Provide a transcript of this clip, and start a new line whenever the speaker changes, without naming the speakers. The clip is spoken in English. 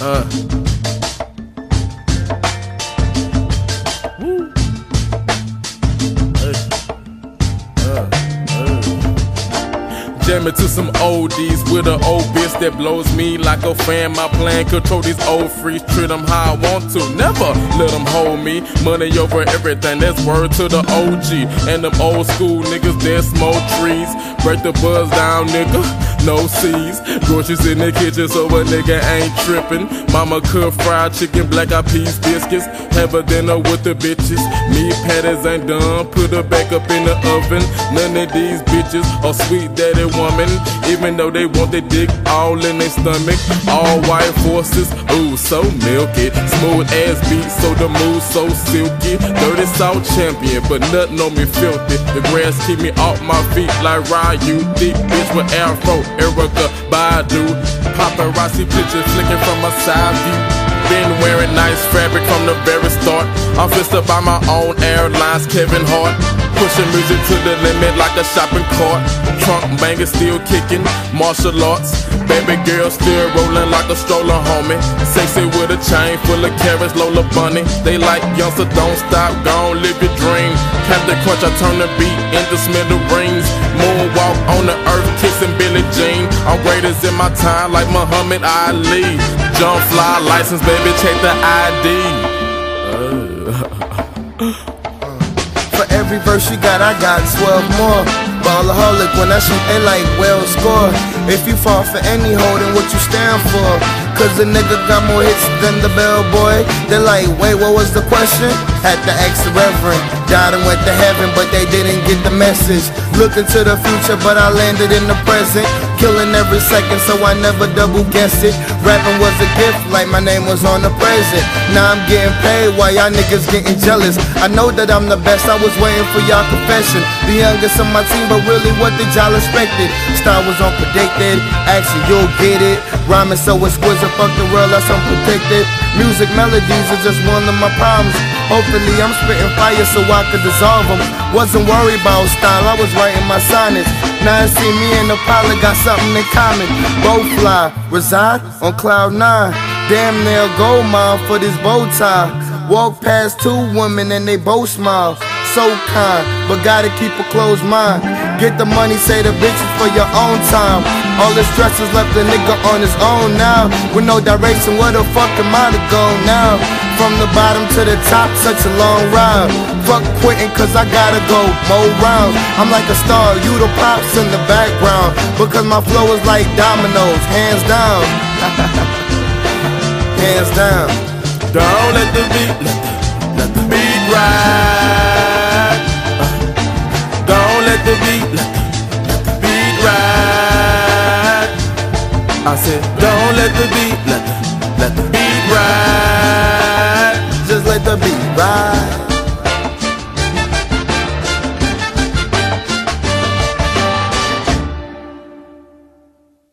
Uh. Woo. Hey. Uh. Uh. Jamming to some oldies with an old bitch that blows me like a fan. My plan control these old freaks, treat them how I want to. Never let them hold me. Money over everything, that's word to the OG. And them old school niggas that smoke trees. Break the buzz down, nigga no C's. Groceries in the kitchen, so a nigga ain't trippin'. Mama cook fried chicken, black eyed peas, biscuits. Have a dinner with the bitches. Me patties ain't done, put her back up in the oven. None of these bitches are sweet daddy woman, even though they want their dick all in their stomach. All white forces, ooh, so milky. Smooth ass beat, so the mood so silky. Dirty South champion, but nothing on me filthy. The grass keep me off my feet like Ryu, deep bitch with afro. Erykah Badu. Paparazzi pictures flicking from a side view. Been wearing nice fabric from the very start. I'm fisted by my own airlines, Kevin Hart. Pushing music to the limit like a shopping cart. Trunk banger still kicking, martial arts. Baby girl still rolling like a stroller, homie. Sexy with a chain full of carrots, Lola Bunny. They like youngster, don't stop, gon' live your dream. Captain Crunch, I turn the beat into smithereens. Moonwalk on the earth. I'm greatest in my time, like Muhammad Ali. Jump fly license, baby, check the ID.
For every verse you got, I got 12 more. Ballaholic when I shoot, they like well score. If you fall for any then what you stand for? Cause the nigga got more hits than the bellboy. They're like, wait, what was the question? Had to ask the reverend. Died and went to heaven, but they didn't get the message. Looking to the future, but I landed in the present. Killing every second, so I never double guess it. Rapping was a gift, like my name was on the present. Now I'm getting paid while y'all niggas getting jealous. I know that I'm the best, I was waiting for y'all confession. The youngest on my team, but really what did y'all expected? Star was unpredicted, actually you'll get it. Rhyming so exquisite, fuck the world, that's unpredicted. Music melodies are just one of my problems. Hopefully I'm spitting fire so I could dissolve them. Wasn't worried about style, I was writing my sonnets. Now I see me and pilot got something in common. Both fly, reside on cloud nine. Damn near gold mine for this bow tie. Walk past two women and they both smile. So kind, but gotta keep a closed mind. Get the money, say the bitches for your own time. All the stresses left the nigga on his own now. With no direction, where the fuck am I to go now? From the bottom to the top, such a long ride. Fuck quitting, cause I gotta go more rounds. I'm like a star, you the pops in the background. Because my flow is like dominoes, hands down. hands down.
Don't let the beat, let the, let the beat ride. Let the beat, let the, beat ride. I said,